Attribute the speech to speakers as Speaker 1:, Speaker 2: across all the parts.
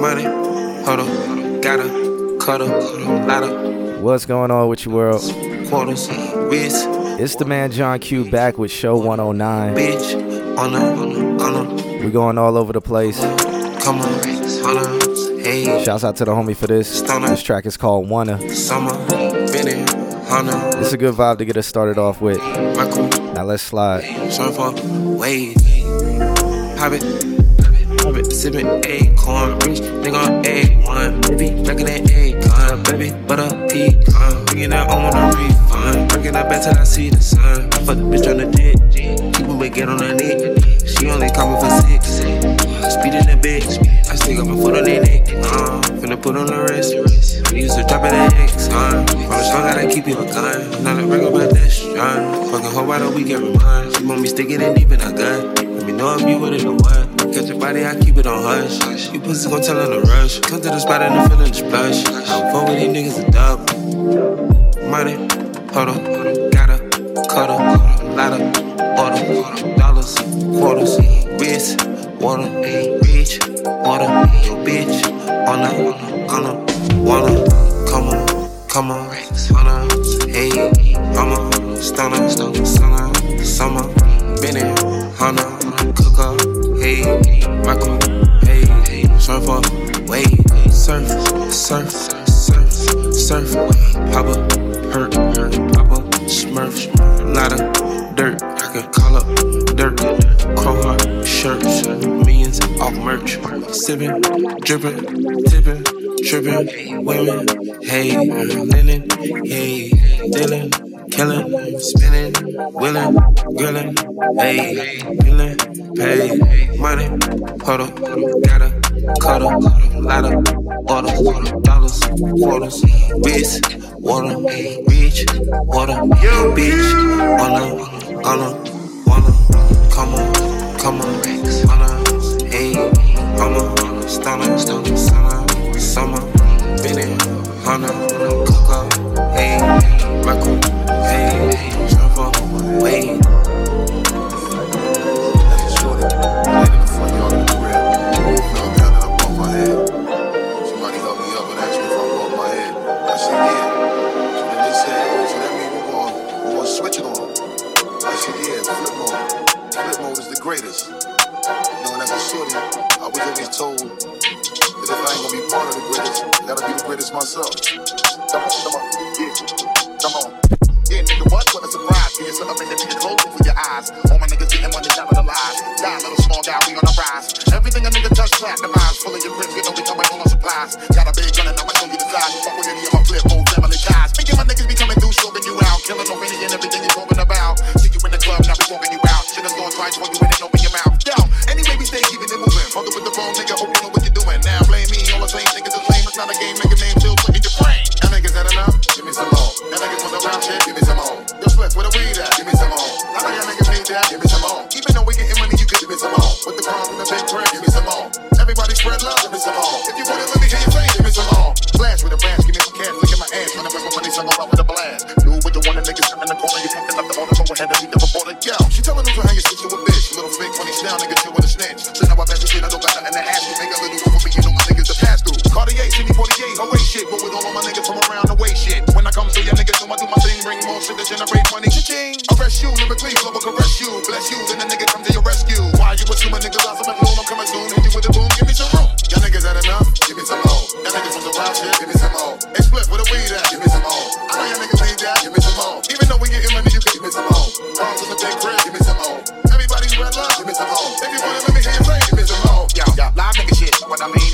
Speaker 1: money, hold up, gotta, cut up, lot
Speaker 2: What's going on with your world?
Speaker 1: quarters,
Speaker 2: It's the man John Q back with Show 109.
Speaker 1: bitch, on a, on a,
Speaker 2: We going all over the place.
Speaker 1: come on, hold hey,
Speaker 2: Shouts out to the homie for this. This track is called Wanna.
Speaker 1: summer, minute, hundred,
Speaker 2: It's a good vibe to get us started off with. Now let's slide.
Speaker 1: pop it, sipping acorn, rich, nigga on A1, baby, back in that A-gun, baby, butter pecan, bringing that on a refund, bringing that back till I see the sun, I fuck the bitch on the dick, people may get on her neck, she only coming for six, speeding the bitch, I still got my foot on their neck, uh, finna put on the wrist, we used to drop it at X, uh, on the song gotta keep you a gun, not a regular strong, fucking hoe why don't week every month, she want me stick it in deep in her gut, let me know if you with it or what. Catch your body, I keep it on hush. You pussy gon' tell in the rush. Come to the spot and I'm feeling the splash. I'm fuck with these niggas a dub. Money, hold up, gotta, cut up, lot of order, dollars, quarters, wrist, water, reach, water, yo bitch, on a, on a, wanna, come on, come on, wanna, hey, I'm a stunner, stunner, summer, summer, minute, hunter, cook up, hey, Michael, hey, surfer, wave, surf, surf, surf, surf, papa, hurt, hurt, papa, smurf, lot of dirt, I can call up dirt, crow heart, shirts, millions off merch, sipping, dripping, tipping, tripping, women, hey, linen, hey, dealing, killing, spinning, willing, grilling, hey, feeling, pay, money, hold up, gotta, cut up, lot of order, dollars, quarters, wrist, water, reach, water, bitch, wanna, gonna, wanna, come on, come on, wanna, hey, I'm a stunner, stunner, summer, summer, minute, hunter, cook up, hey, Michael, hey, wait.
Speaker 3: Me up and greatest. You know, and as a shorty, I was always told that if I ain't gonna be part of the greatest, gotta be the greatest myself. Come on, come on, yeah, come on. Yeah, nigga, what? What a surprise. Yeah, something in the nigga closing for your eyes. All my niggas getting money down to the. Die, little small guy, we on the rise. Everything a nigga touch, platinumized. Full of your grips, you know we coming on our supplies. Got a big gun and I'ma show you the size. You fuck with any of my flip mode family ties. Thinking my niggas be coming through, scoping you out. Killing over any and everything you talking about. See you in the club, now we walking you out. Should've thought twice before you in and open your mouth. Yo, anyway, we stay keeping it moving. Fucking with the phone, nigga, hope you know what you're doing. Now blame me, all the same niggas is lame. It's not a game, nigga, that? Give me some more. Even though we getting money, you could give me some more. With the cars in the big crib, give me some more. Everybody spread love, give me some more. Crib, give me some. Everybody's red love, give me some more. If you want it, let me hear give me some live nigga shit, what I mean,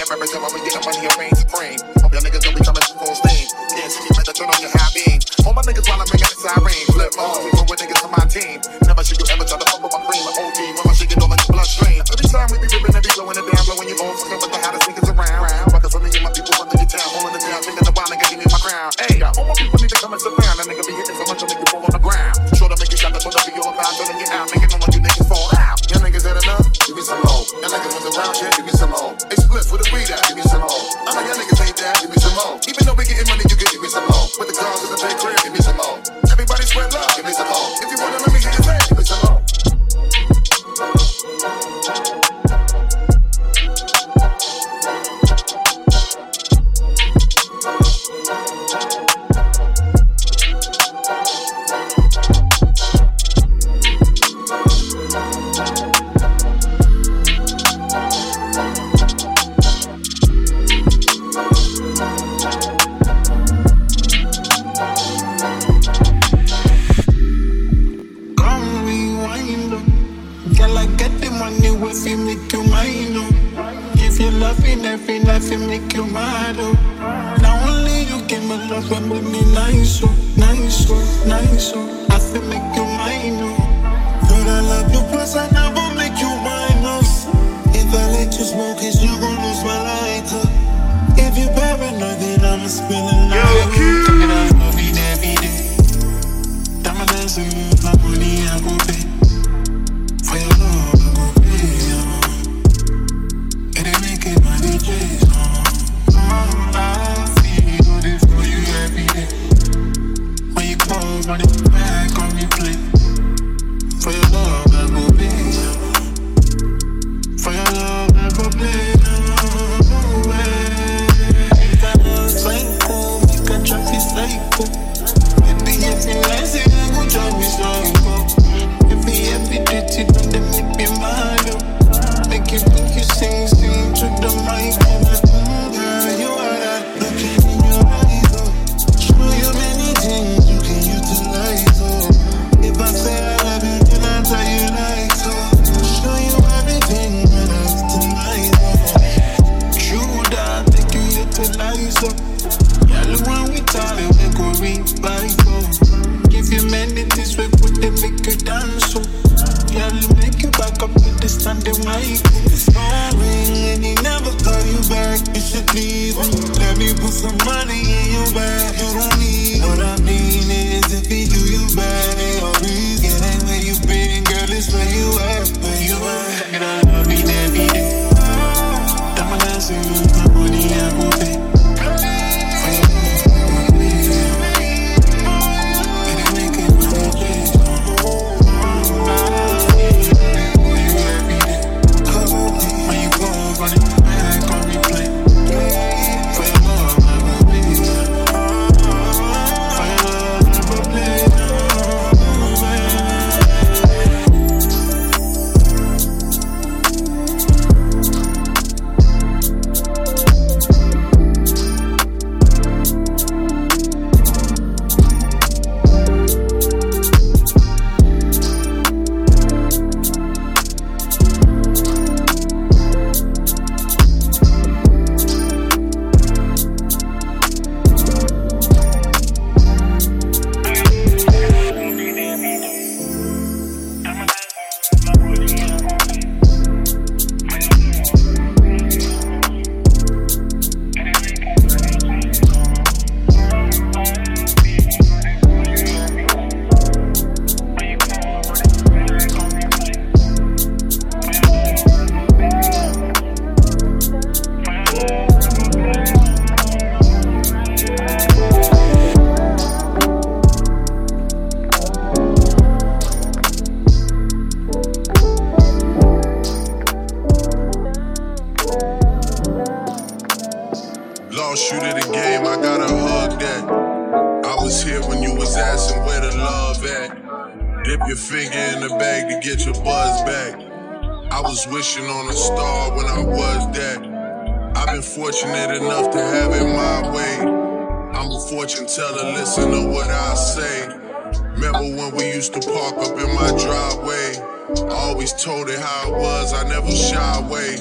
Speaker 4: always told it how it was, I never shy away.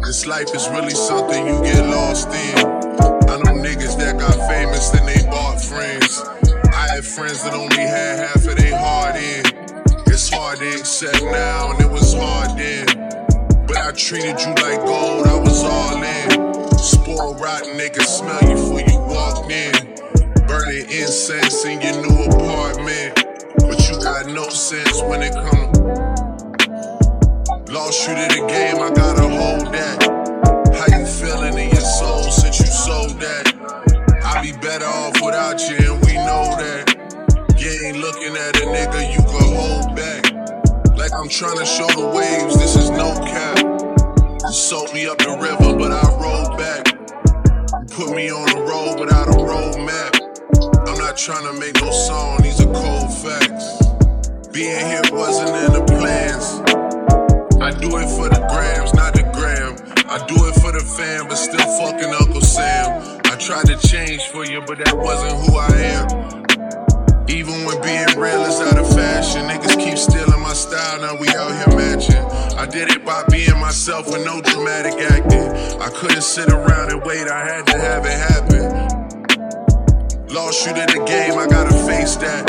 Speaker 4: This life is really something you get lost in. I know niggas that got famous and they bought friends. I had friends that only had half of their heart in. It's hard to accept now, and it was hard then. But I treated you like gold, I was all in. Spoiled rotten niggas smell you before you walked in. Burning incense in your new apartment. But you got no sense when it comes Lost you to the game, I gotta hold that. How you feeling in your soul since you sold that? I be better off without you, and we know that. You ain't looking at a nigga you can hold back. Like I'm trying to show the waves, this is no cap. You sold me up the river, but I rolled back. You put me on the road without a road map. I'm not trying to make no song, these are cold facts. Being here wasn't in the plans. I do it for the grams, not the gram. I do it for the fam, but still fucking Uncle Sam. I tried to change for you, but that wasn't who I am. Even when being real is out of fashion, niggas keep stealing my style, now we out here matching. I did it by being myself with no dramatic acting. I couldn't sit around and wait, I had to have it happen. Lost you to the game, I gotta face that.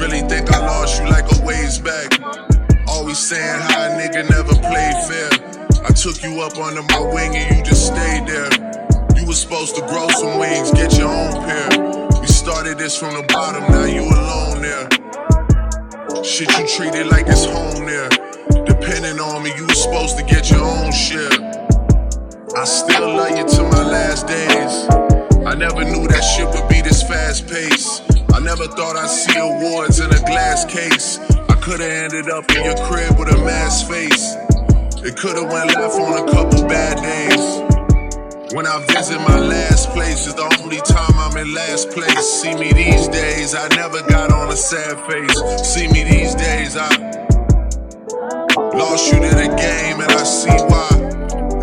Speaker 4: Really think I lost you like a ways back. Always saying how a nigga never played fair. I took you up under my wing and you just stayed there. You was supposed to grow some wings, get your own pair. We started this from the bottom, now you alone there. Shit you treated like it's home there. Depending on me, you was supposed to get your own share. I still love you to my last days. I never knew that shit would be this fast paced. I never thought I'd see awards in a glass case. I could've ended up in your crib with a mask face. It could've went left on a couple bad days. When I visit my last place, it's the only time I'm in last place. See me these days, I never got on a sad face. See me these days, I lost you to the game, and I see why.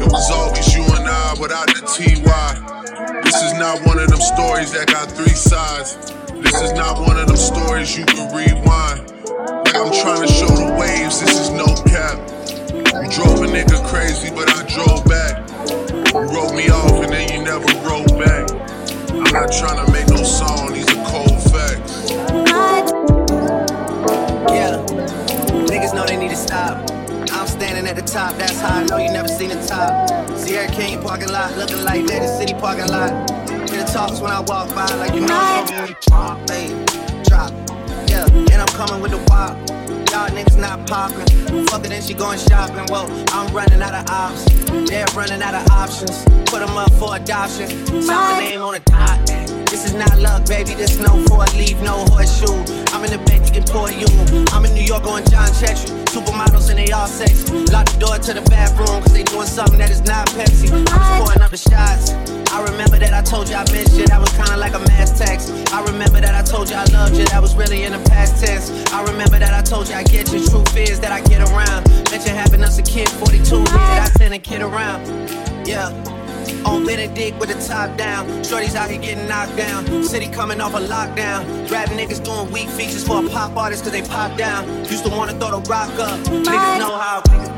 Speaker 4: It was always you and I without the TY. This is not one of them stories that got three sides. This is not one of them stories you can rewind. Like I'm trying to show the waves, this is no cap. You drove a nigga crazy, but I drove back. You wrote me off and then you never wrote back. I'm not trying to make no song, these are cold facts.
Speaker 5: Yeah, niggas know they need to stop. I'm standing at the top, that's how I know you never seen the top. Sierra King parking lot, looking like Legend City parking lot. Hear the talks when I walk by, like you know it's gonna be drop, hey, drop. Yeah, and I'm coming with the wop. Y'all niggas not popping. Fuck it, then she going shopping. Well, I'm running out of options. They're running out of options. Put them up for adoption. Sign my name on the top. This is not luck, baby. This no for leave, no horseshoe. I'm in the bed, you can pour you. I'm in New York on John Chetry. Supermodels and they all sexy. Lock the door to the bathroom, cause they doing something that is not Pepsi. I'm pouring up the shots. I remember that I told you I missed you. That was kinda like a mass text. I remember that I told you I loved you. That was really in the past tense. I remember that I told you I get you. Truth is that I get around. Mention having us a kid, 42 years. I send a kid around. Yeah. On Benedict with the top down. Shorty's out here getting knocked down. City coming off a lockdown. Grabbing niggas doing weak features for a pop artist cause they pop down. Used to wanna throw the rock up. Niggas know how. Niggas know how.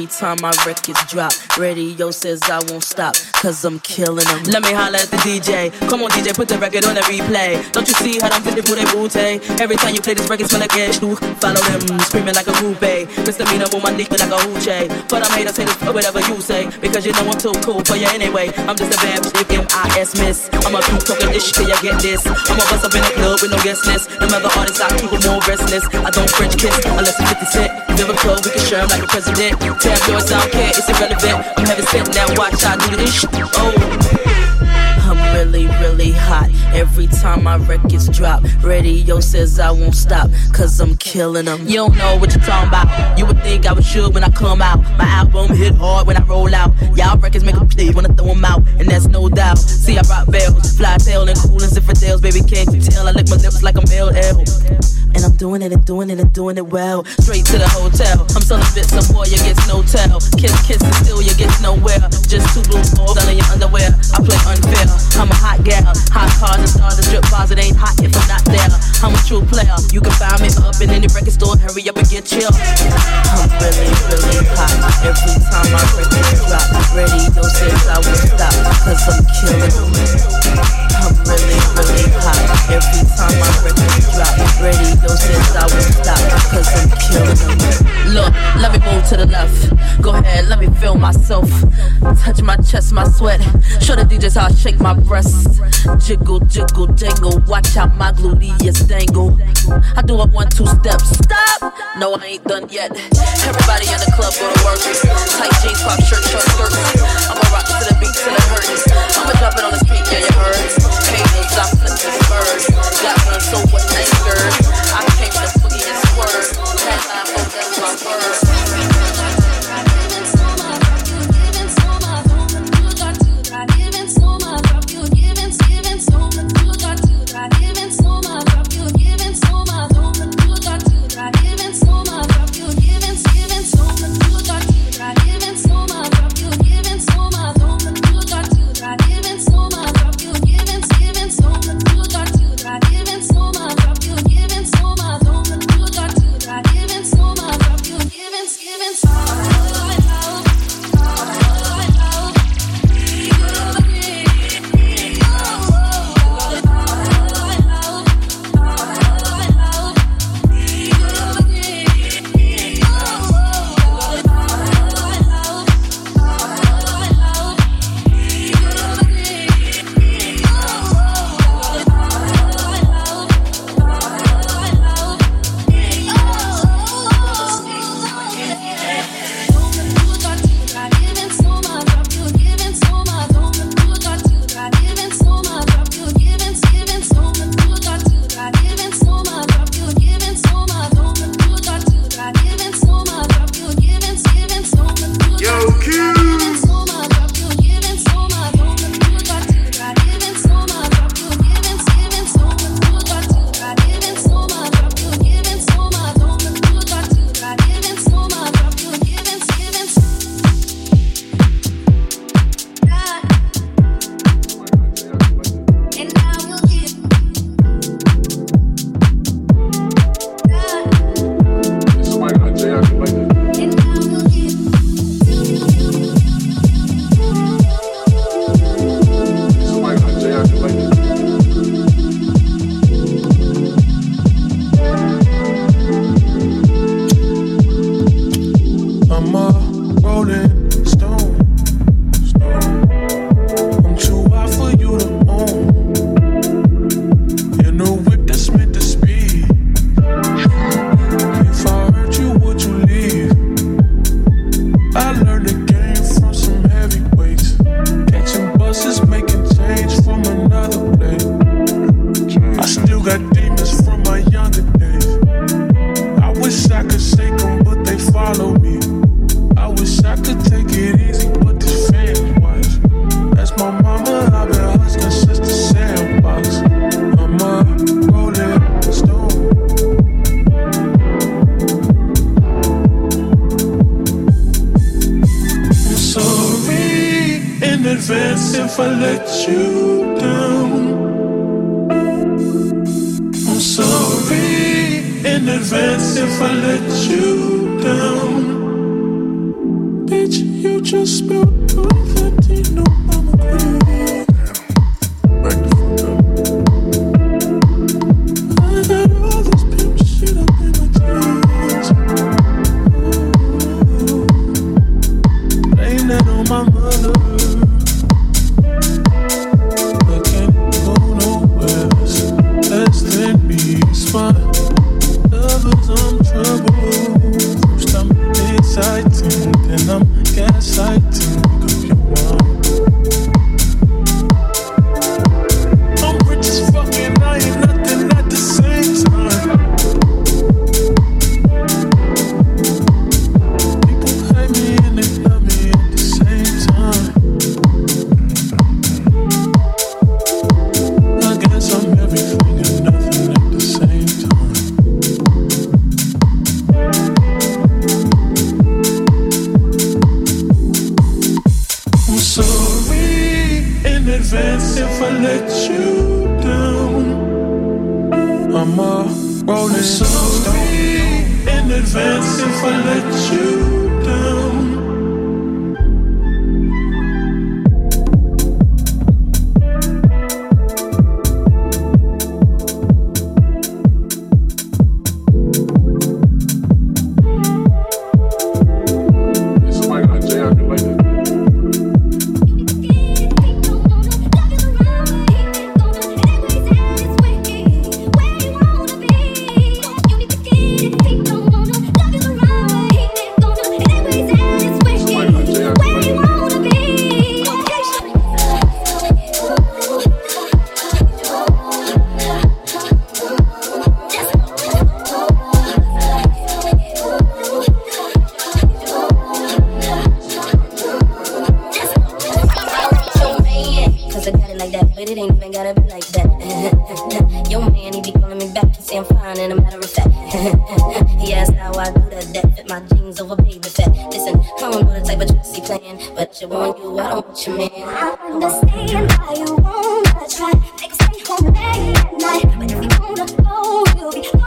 Speaker 5: Every
Speaker 6: time my records drop, radio says I won't stop, cause I'm killing them. Let me holler at the DJ. Come on, DJ, put the record on the replay. Don't you see how I'm fitting for their booty? Every time you play this record, smell like ash. Follow them, screaming like a groupie. Misdemeanor with my dick like a hoochie. But I'm haters, haters, or whatever you say. Because you know I'm too cool for you anyway. I'm just a bad bitch, M-I-S miss. I'm a keep talking this shit, you get this. I'm a bust up in the club with no guest list. No matter artists, I keep them more restless. I don't French kiss unless it's 50 cent lyrical, we can share like a president. Tabloids, I don't care, it's irrelevant. I'm heavy spitting that watch, I do this ish. Oh really, really hot. Every time my records drop, radio says I won't stop, cause I'm killing them. You don't know what you're talking about. You would think I was sure when I come out. My album hit hard when I roll out. Y'all records make a play when I throw them out, and that's no doubt. See, I rock bells, fly tail, and cool and Zinfandels. Baby, can't you tell? I lick my lips like I'm LL. And I'm doing it and doing it and doing it well. Straight to the hotel. I'm selling bits of boy, you get no tell. Kiss, kiss, and still you get nowhere. Just two blue balls in your underwear. I play unfair. True player. You can find me up in any record store. Hurry up and get chill. I'm really, really hot. Every time chest, my sweat. Show the DJs how I shake my breast. Jiggle, jiggle, dangle. Watch out my gluteus dangle. I do a one, two steps. Stop! No, I ain't done yet. Everybody in the club go to work. Tight jeans, pop shirt, short skirts. I'ma rock to the beat till it hurts. I'ma drop it on the street, yeah, you heard. Haters, I flip this bird. Got one, so what, anger? I came to boogie and swerve. Headline, oh, that's my word. my room.
Speaker 7: But if we wanna go, you'll be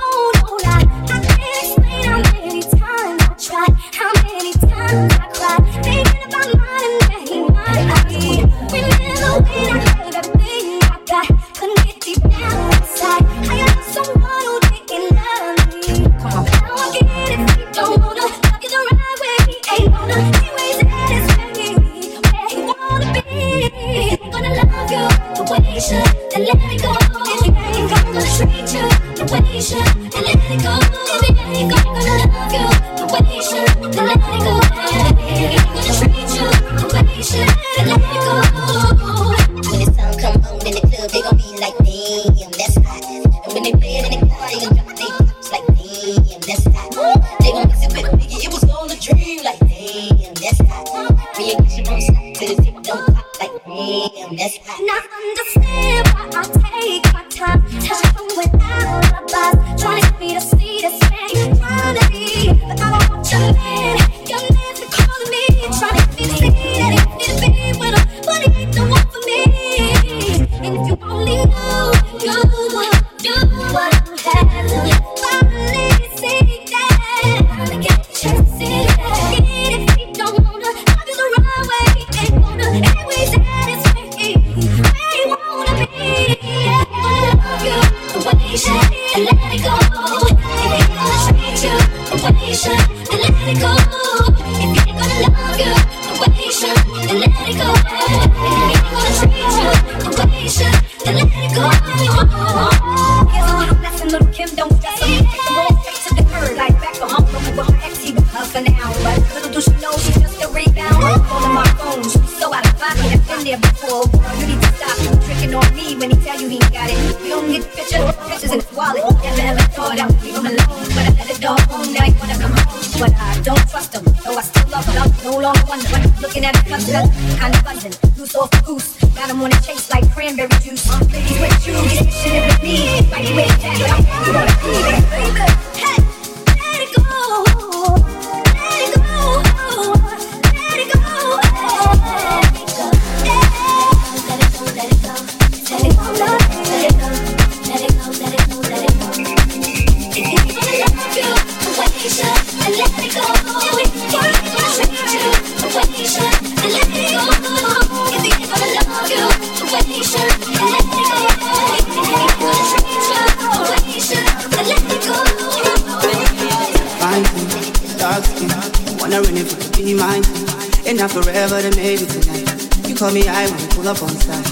Speaker 7: I alone. But I
Speaker 8: let it go,
Speaker 9: wanna come
Speaker 8: home. But I don't trust though I still love no longer
Speaker 9: wondering, looking at a I'm kind of buzzing. Loose
Speaker 8: off the goose, got him on a chase like cranberry juice.
Speaker 9: Then maybe tonight. You call me, I wanna pull up on side.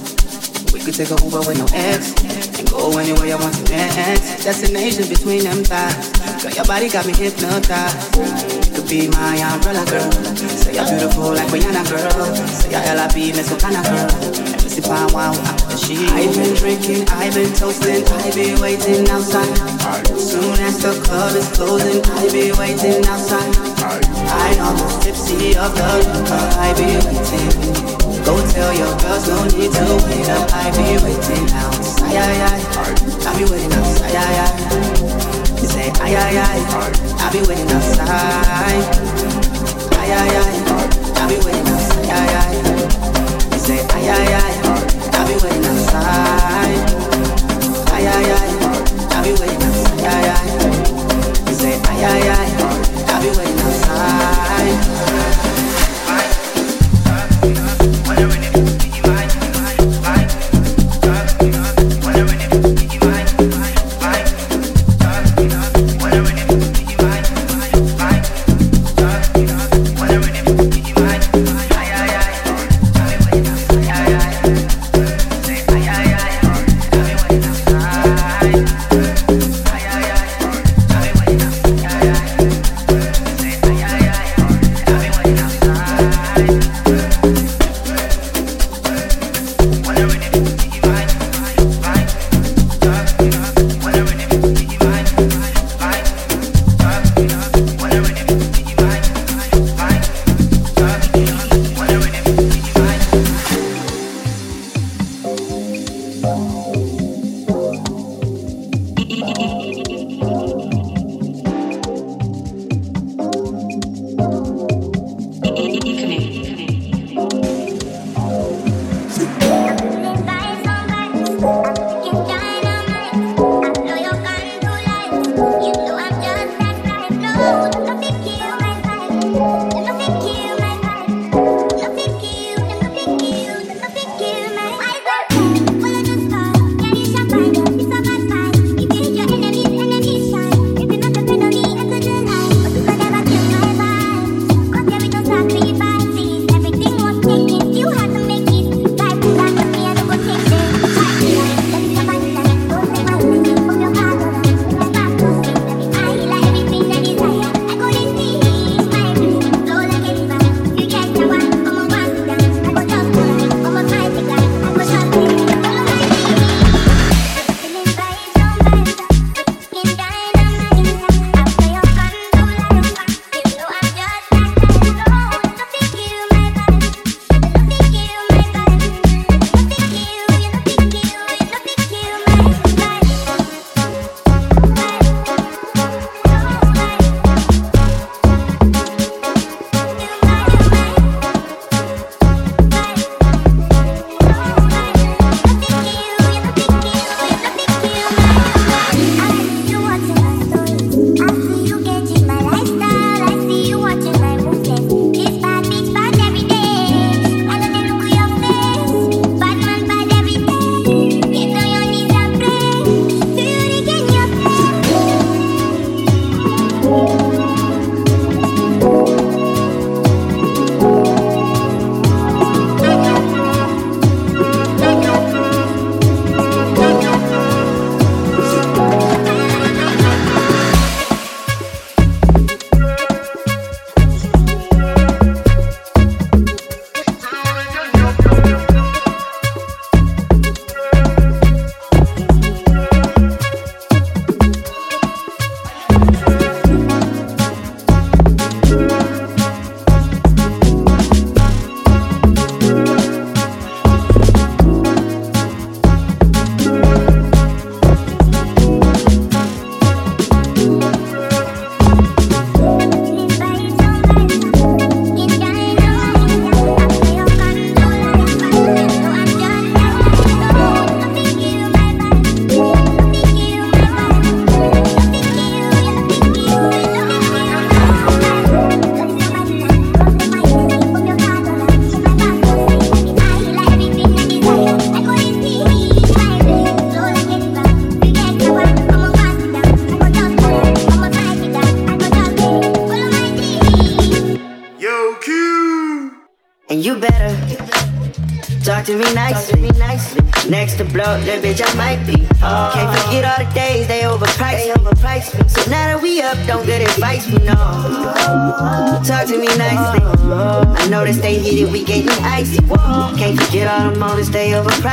Speaker 9: We could take a Uber with no ex and go anywhere you want to next. Destination between them thighs. Girl, your body got me hypnotized. Be my umbrella girl. Say you're beautiful like Rihanna girl. Say you're LIB, Miss Okana girl. I want, she. I've been drinking, I've been toasting, I've been waiting outside. Soon as the club is closing, I'll be waiting outside. I almost tipsy of the liquor, I be waiting. Go tell your girls no need to wait up, I be waiting outside. Ay, ay, ay. I be waiting outside. You say ay ay ay, I be waiting outside. Ay ay ay, I be waiting outside. Ay ay. You say ay ay ay, I be waiting outside. Ay ay ay, I be waiting outside. Ay ay. You say ay ay ay, I be waiting outside.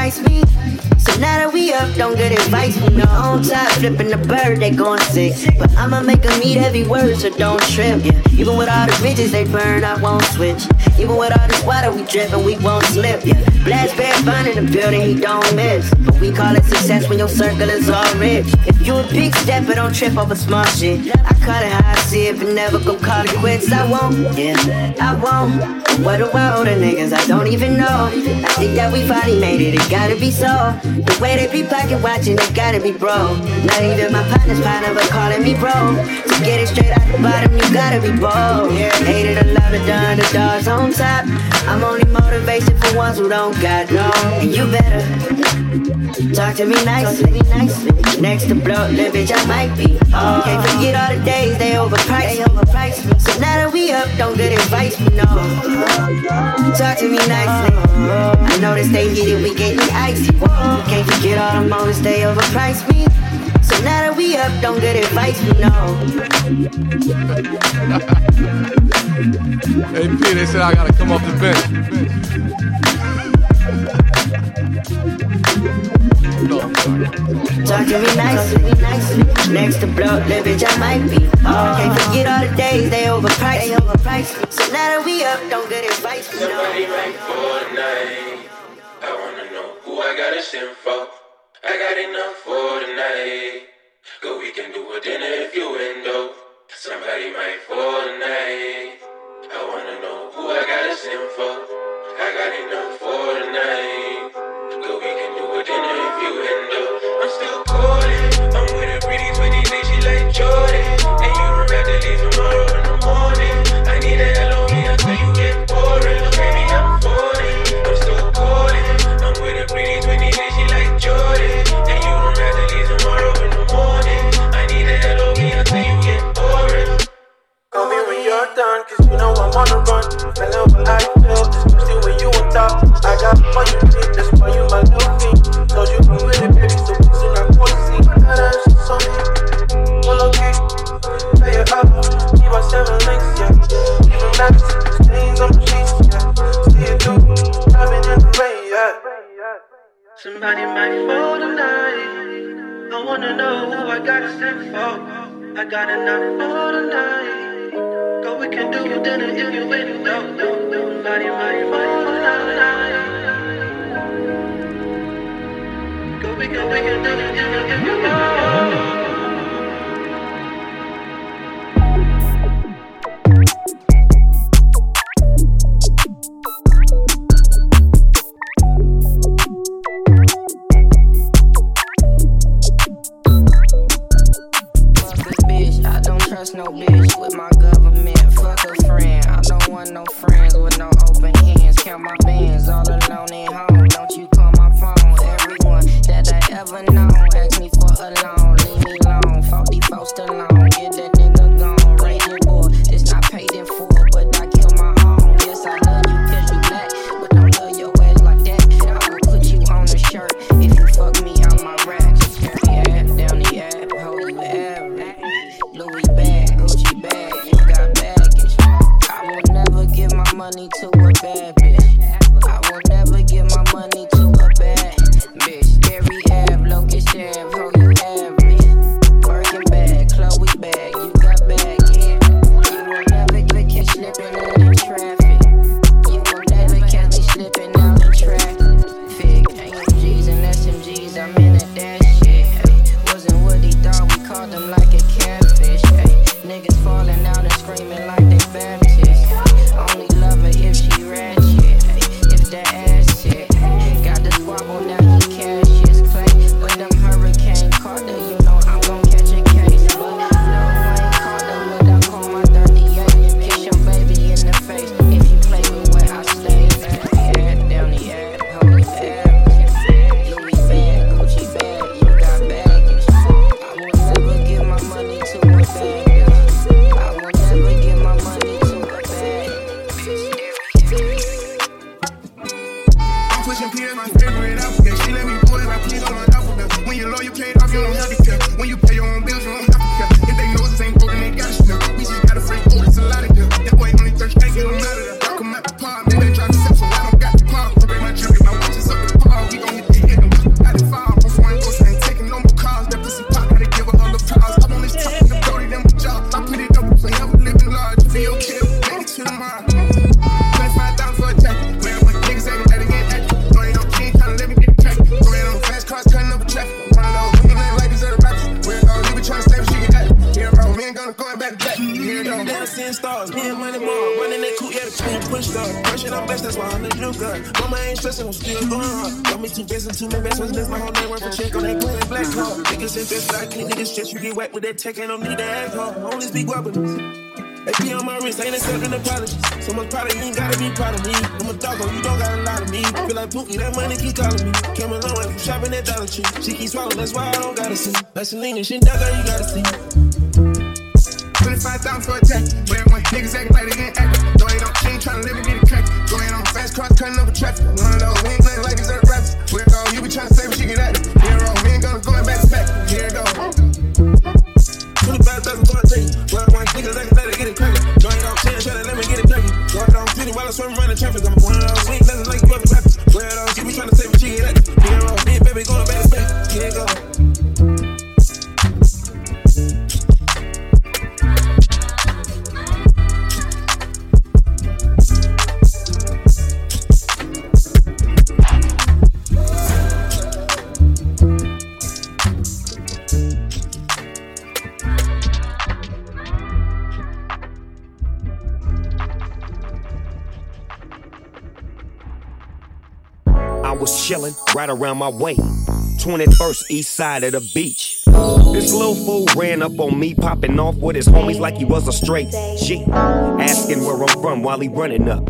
Speaker 10: Overpriced me. So now that we up, don't get advice from no on top. Flipping the bird, they going sick. But I'ma make them eat every word, so don't trip. Yeah. Even with all the bridges they burn, I won't switch. Even with all this water we dripping, we won't slip. Yeah. Blast bear fun in the building, he don't miss. But we call it success when your circle is all rich. If you a big stepper, don't trip over small shit. I call it how I see it, but never go call it quits. I won't, yeah, I won't. What I owe the niggas? I don't even know. I think that we finally made it, it gotta be so. The way they be pocket watching, they gotta be bro. Not even my partner's partner, but calling me bro. To get it straight out the bottom, you gotta be bold. Hated a lot done the underdogs on top. I'm only motivation for ones who don't got no. And you better talk to me nicely. Next to blow, little bitch, I might be. Can't forget all the days they overpriced. me. So now that we up, don't get advice no. Talk to me nicely. I know that stay heated, we getting icy. Can't forget all the moments they overpriced me. So now that we up, don't get advice you know.
Speaker 11: Hey P, they said I gotta come off the bench.
Speaker 10: Talk to me nicely, nicely. Next to blow, little bitch, I might be. Can't forget all the days they overpriced. overpriced. So now that we up, don't get advice from no.
Speaker 12: Somebody right for tonight. I wanna know who I gotta send for. I got enough for tonight. Go, we can do a dinner if you window. Somebody might for tonight. I wanna know who I gotta send for. I got enough for tonight. We can do you window. I'm still calling. I'm with a pretty 20 days, she like Jordan. And you in the morning. I need a me you I'm. I'm. I'm with a pretty 20 days, she like Jordan. And you in the morning. I need a me you.
Speaker 13: Call me when you're done, cause you know I'm on the run. I love what I feel, especially when you on top. I got all you need, that's why you my little queen. Told you I'm with it, baby, so listen, I want to see. Now that's just on me. One okay, pay it up. Need my seven links, yeah. Even max, stains on the sheets, yeah. See it through, driving in the rain, yeah. Somebody might fall tonight. I wanna know who I gotta send for. I got enough for tonight. Go, we can do dinner if you wait. No, no, nobody might fall Go, we can, we can do dinner if you wait.
Speaker 14: Fuck no
Speaker 13: need to act hard. Only speak weapons. AP on my wrist, ain't accepting apologies. So much product, you ain't gotta be proud of me. I'm a doggo, oh, you don't got a lot of me. Feel like Pookie, that money keep calling me. Came a long way from shopping at Dollar Tree. She keep swallowing, that's why I don't gotta see. Vaseline and shit, that girl, you gotta see.
Speaker 15: Right around my way. 21st east side of the beach. This little fool ran up on me, popping off with his homies like he was a straight G. Asking where I'm from while he running up.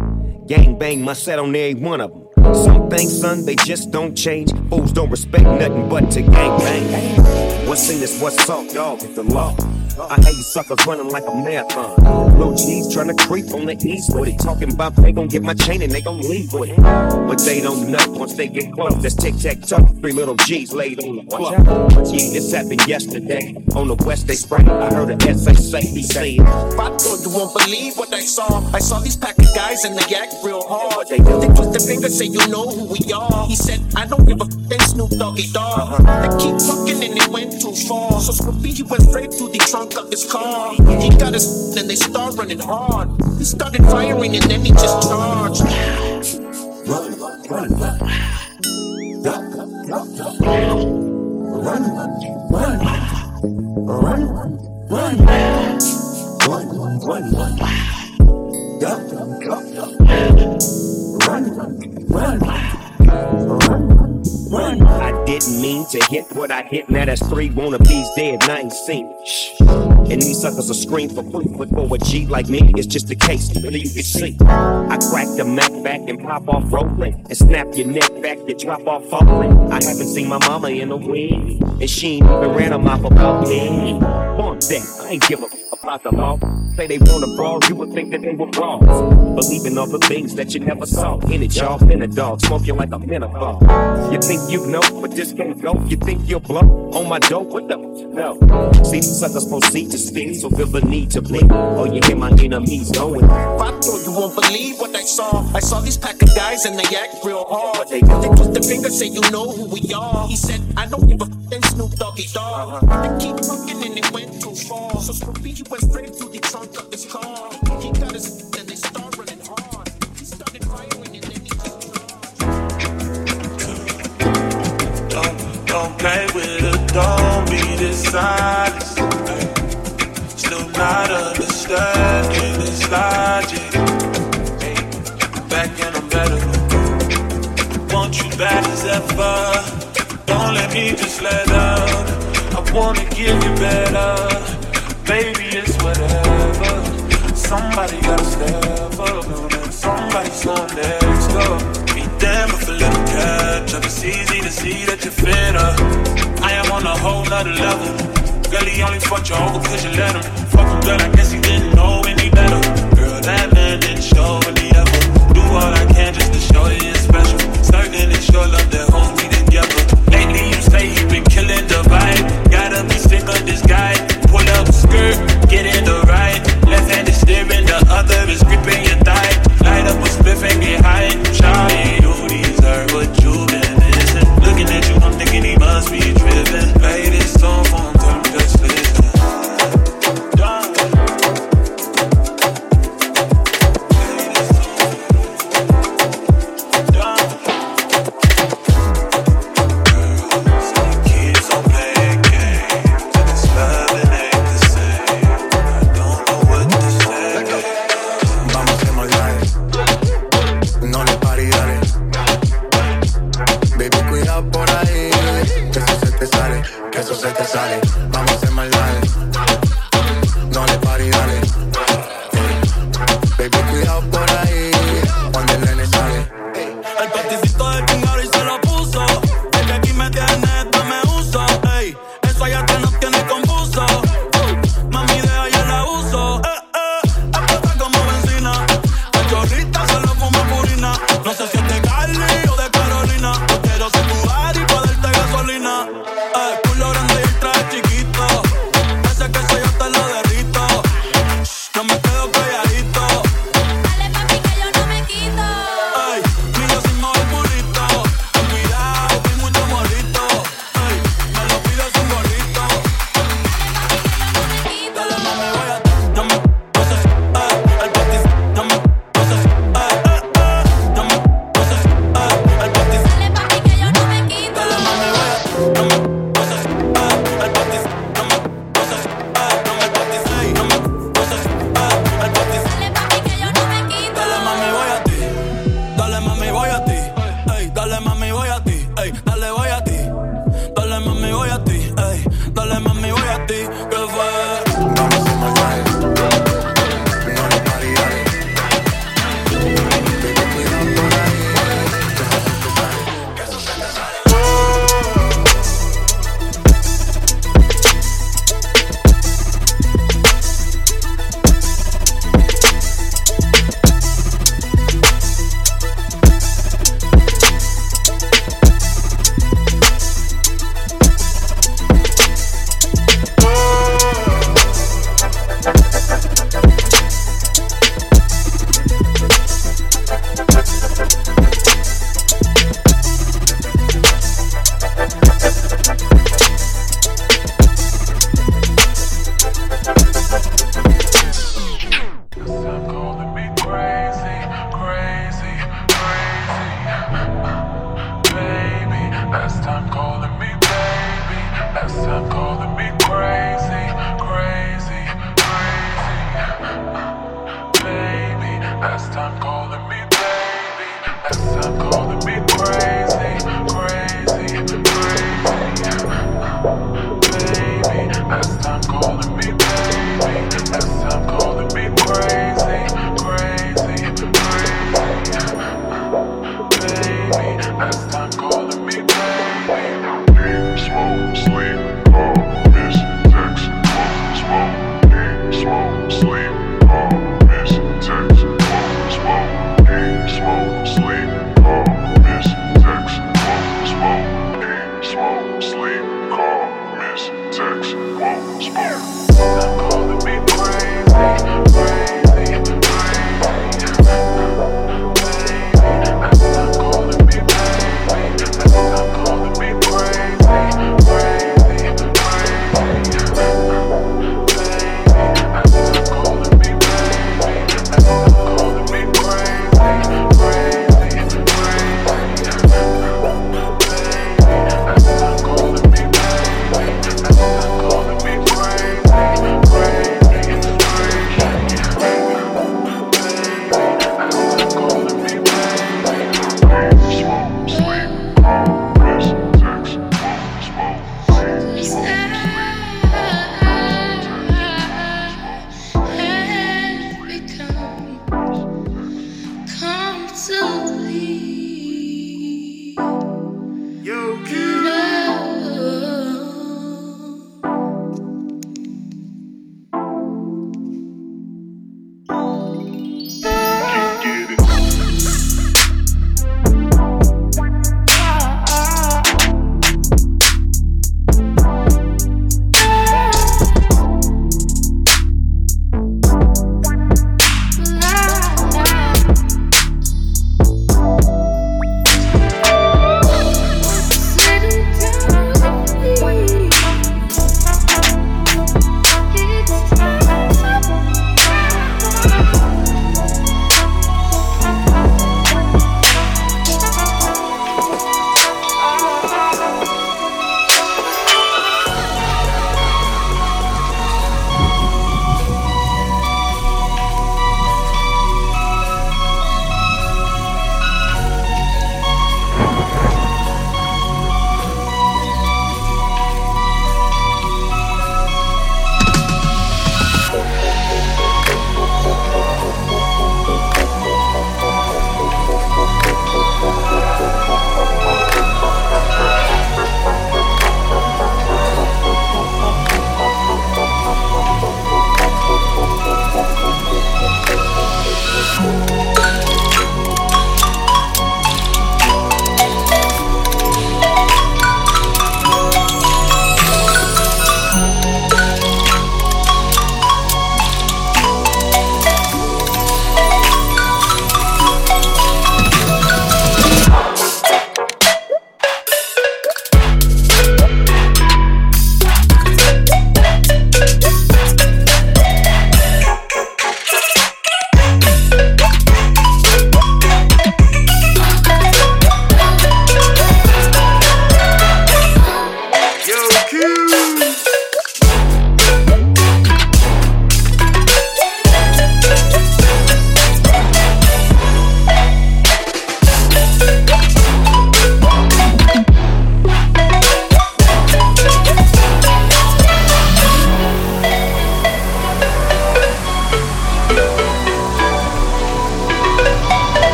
Speaker 15: Gang bang my set on every one of them. Some things, son, they just don't change. Fools don't respect nothing but to gang bang. What's in this, what's up, dog? It's the law. I hate you suckers running like a marathon. Little G's trying to creep on the east with it. Talking about they gon' get my chain and they gon' leave with it. But they don't know once they get close. That's tic tac toe. Three little G's laid on the floor. Yeah, this happened yesterday. On the west, they sprang. I heard a SA say he said.
Speaker 16: I thought you won't believe what I saw. I saw these pack of guys and they act real hard. They, they twist the finger, say you know who we are. He said, I don't give a f- then Snoop Doggy Dogg. They keep talking and they went too far. So Snoopy, he went straight through the trunk of his car. He got his and they start running hard. He started firing and then he just charged.
Speaker 17: Run, run, run, run. Duck, duck, duck. Run, run, run. Run, run, run. Run, run, run. Duck, duck. Run, run, run. Run, run.
Speaker 15: I didn't mean to hit what I hit. Now that's three wannabes dead, and I ain't seen it. And these suckers will scream for free. But for a G like me, it's just a case. But you see. I crack the Mac back and pop off rolling. And snap your neck back, you drop off falling. I haven't seen my mama in a week. And she ain't even ran her mouth about me. One thing, I ain't give a about the law. Say they wanna brawl, you would think that they were wrong. Believing all the things that you never saw. In it, y'all, in a dog, smoking like a menopause. You think you know, but this can't go. You think you'll blow on my dope? What the? No. See, these suckers proceed to spin, so feel the need to blink. Oh, you hear my enemies going.
Speaker 16: I thought you won't believe what I saw. I saw these pack of guys and they act real hard. They, they twist the finger, say you know who we are. He said, I don't give a f- then Snoop Doggy Dogg. Uh-huh. They keep talking and it went too far. So Snoopy, he went straight through the trunk of his car. He got his and they start running hard. He started firing and then he just
Speaker 18: Don't, don't play with it, don't be dishonest. Not understanding this logic. Back and I'm better. Want you bad as ever. Don't let me just let up. I wanna give you better. Baby, it's whatever. Somebody gotta step up. And somebody's on next up. Be damn if a little catch up. It's easy to see that you're fitter. I am on a whole nother level. Girl, he only fucked you over cause you let him. Fuck him, girl, I guess he didn't know any better. Girl, that man didn't show any effort. Do all I can just to show you it's special. Certain it's your love that holds me together. Lately, you say you've been killing the vibe. Gotta be sick of this guy. Pull up skirt, get in the right. Left hand is steering, the other is gripping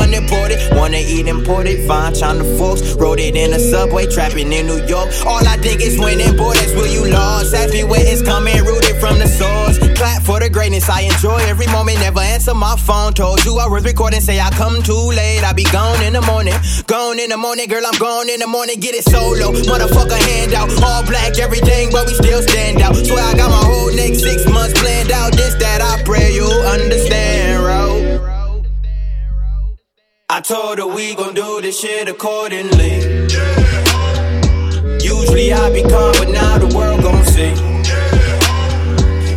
Speaker 19: unimportant. Wanna eat imported, fine China forks. Wrote it in a subway, trapping in New York. All I think is winning, that's where you lost. Ask me where it's coming, rooted from the source. Clap for the greatness, I enjoy every moment. Never answer my phone. Told you I was recording, say I come too late. I be gone in the morning, gone in the morning, girl, I'm gone in the morning. Get it solo, motherfucker, hand out. All black, everything, but we still stand out. Swear I got my whole next six months planned out. This that I pray you understand, bro. I told her we gon' do this shit accordingly. Usually I be calm, but now the world gon' see.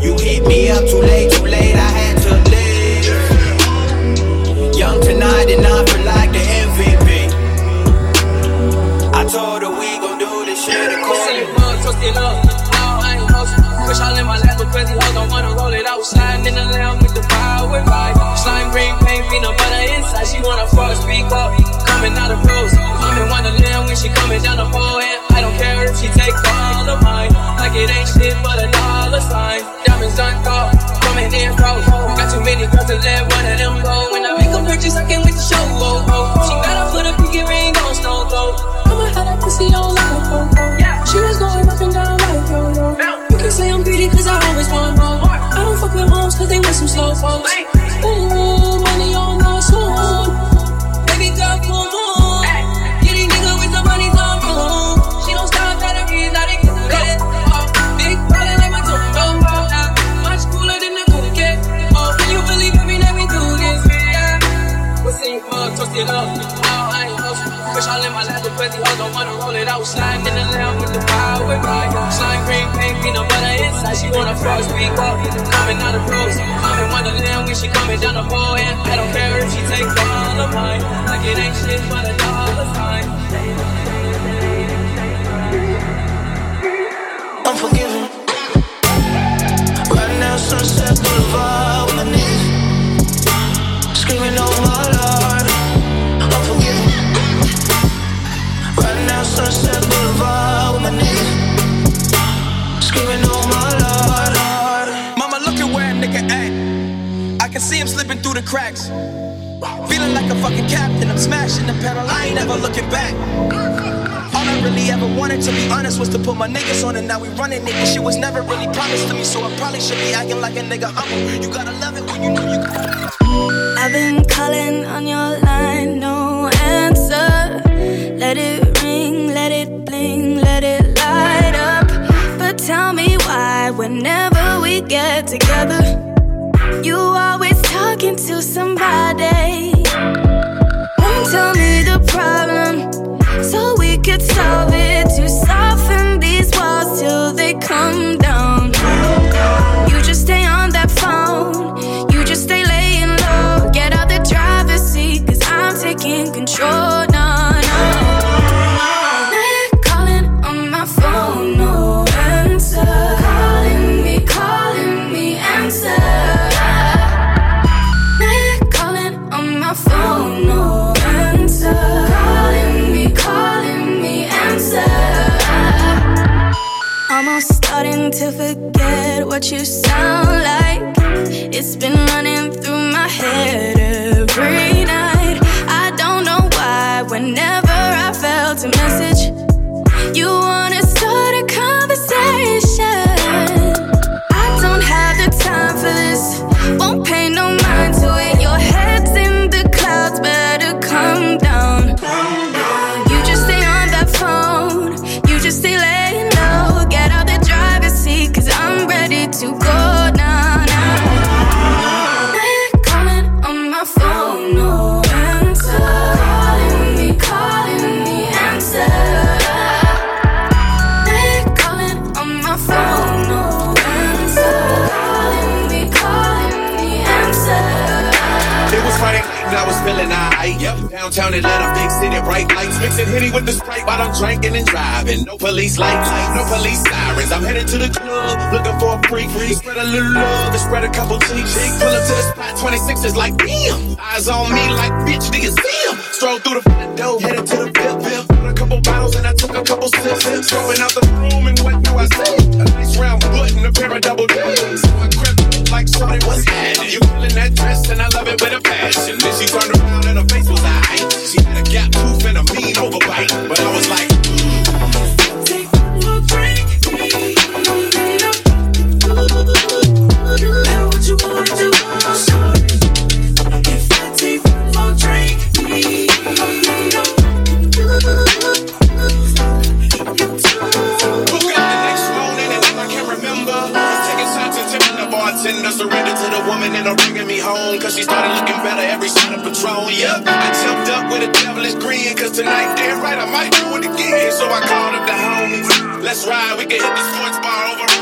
Speaker 19: You hit me up too late, too late, I had to leave. Young tonight and I feel like the MVP. I told her we gon' do this shit accordingly.
Speaker 20: Push all in my lap, but crazy hoes don't wanna roll it out. Sliding in the lamb with the power vibe. Slime green paint, peanut butter inside. She wanna fuck, speak up. Coming out of pros. I'm in Wonderland when she coming down the pole. And I don't care if she take all of mine. Like it ain't shit but a dollar sign. Diamonds uncut, coming in froze. Got too many girls to let one of them go. When I make a purchase, I can't wait to show. Oh, oh. She got to put a pinky ring on snow glow. I'ma have that pussy on like a photo. She was going up and down like oh, oh. yo yo. Say I'm greedy cause I always want more. I don't fuck with hoes cause they want some slow folks. Ooh, money on my soul. Baby girl, come on. Get these niggas with the money on room. She don't stop batteries, I didn't get it. Oh, big ballin' like my tumbo. Uh, much cooler than the cool kid. Oh, can you believe every night we do this? Yeah. What's in mug, toasted up. Crazy hoes don't wanna roll it out. Sliding in the lamb with the power vibe. Slime green paint, peanut butter inside. She wanna fuck, speak up. Coming out of pros. I'm in Wonderland when she coming down the pole. And I don't care if she take all of mine. Like it ain't shit but a dollar sign.
Speaker 21: Honest, was to put my niggas on, and now we running it. Shit was never really promised to me, so I probably should be acting like a nigga humble. You gotta love it when you know you can.
Speaker 22: I've been calling on your line, no answer. Let it ring, let it bling, let it light up. But tell me why, whenever we get together, you always talking to somebody. Solve it. To soften
Speaker 3: alright. Yep. Downtown Atlanta, big city, bright lights. Mixing Henny with the Sprite while I'm drinking and driving. No police lights, no police sirens. I'm headed to the club, looking for a free freak. Spread a little love spread a couple cheeks. Pull up to the spot, 26 is like, damn. Eyes on me like, bitch, do you see him? Stroll through the door, headed to the VIP. Put a couple bottles and I took a couple sips. Strolling out the room and what do I say? A nice round button, a pair of double D's. So I crept like somebody was hiding. You feeling that dress and I love it with a passion. Then she turned around and her face was eyed. She had a gap tooth and a mean overbite. But I was like,
Speaker 7: Take
Speaker 3: Surrendered to the woman her bringing me home. Cause she started looking better every shot of Patron. Yep, I jumped up with a devilish grin. Cause tonight, damn right, I might do it again. So I called up the homies. Let's ride, we can hit the sports bar over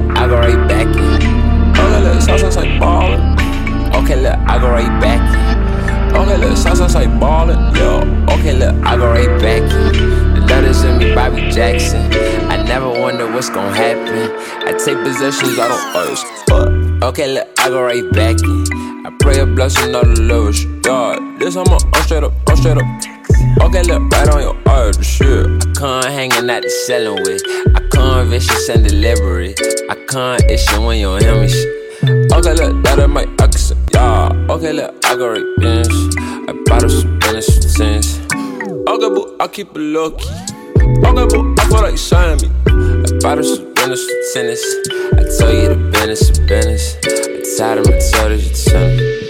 Speaker 23: look, I go right back in. Okay, look, sauce like ballin'. Okay, look, I go right back in. Okay, look, sauce like ballin'. Yo, okay, look, I go right back in. The letters in me, Bobby Jackson. I never wonder what's gonna happen. I take possessions, I don't urge. But, okay, look, I go right back in. I pray a blessing on the lowest. God, this I'm, a, I'm straight up, I'm straight up. Okay, look, right on your earth, shit. I can't hanging out the selling with. I can't vicious and deliberate. I can't issue when you hear me shit. Okay, look, that in my accent, yeah. Okay, look, I got right bench. I bought up some business sense. Okay, boo, I keep it low key. Okay, boo, I feel like sign me. I bought up some business tennis. I tell you the business business. I tired of my told you to tell me.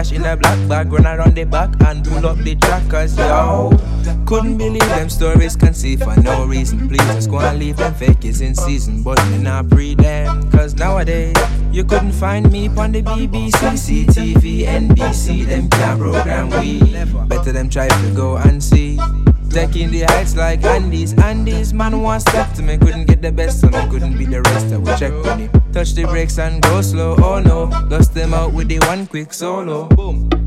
Speaker 24: Cash in a black bag, run around the back and pull up the trackers, yo. Couldn't believe them stories conceived for no reason. Please just go and leave them fakes in season, but me not breed them. Cause nowadays, you couldn't find me on the BBC, CTV, NBC, them can't program we. Better them try to go and see. Taking the heights like Andes, Andes, man one step to me, couldn't get the best of me, couldn't be the rest, I would check on it. Touch the brakes and go slow, oh no, dust them out with the one quick solo. Boom.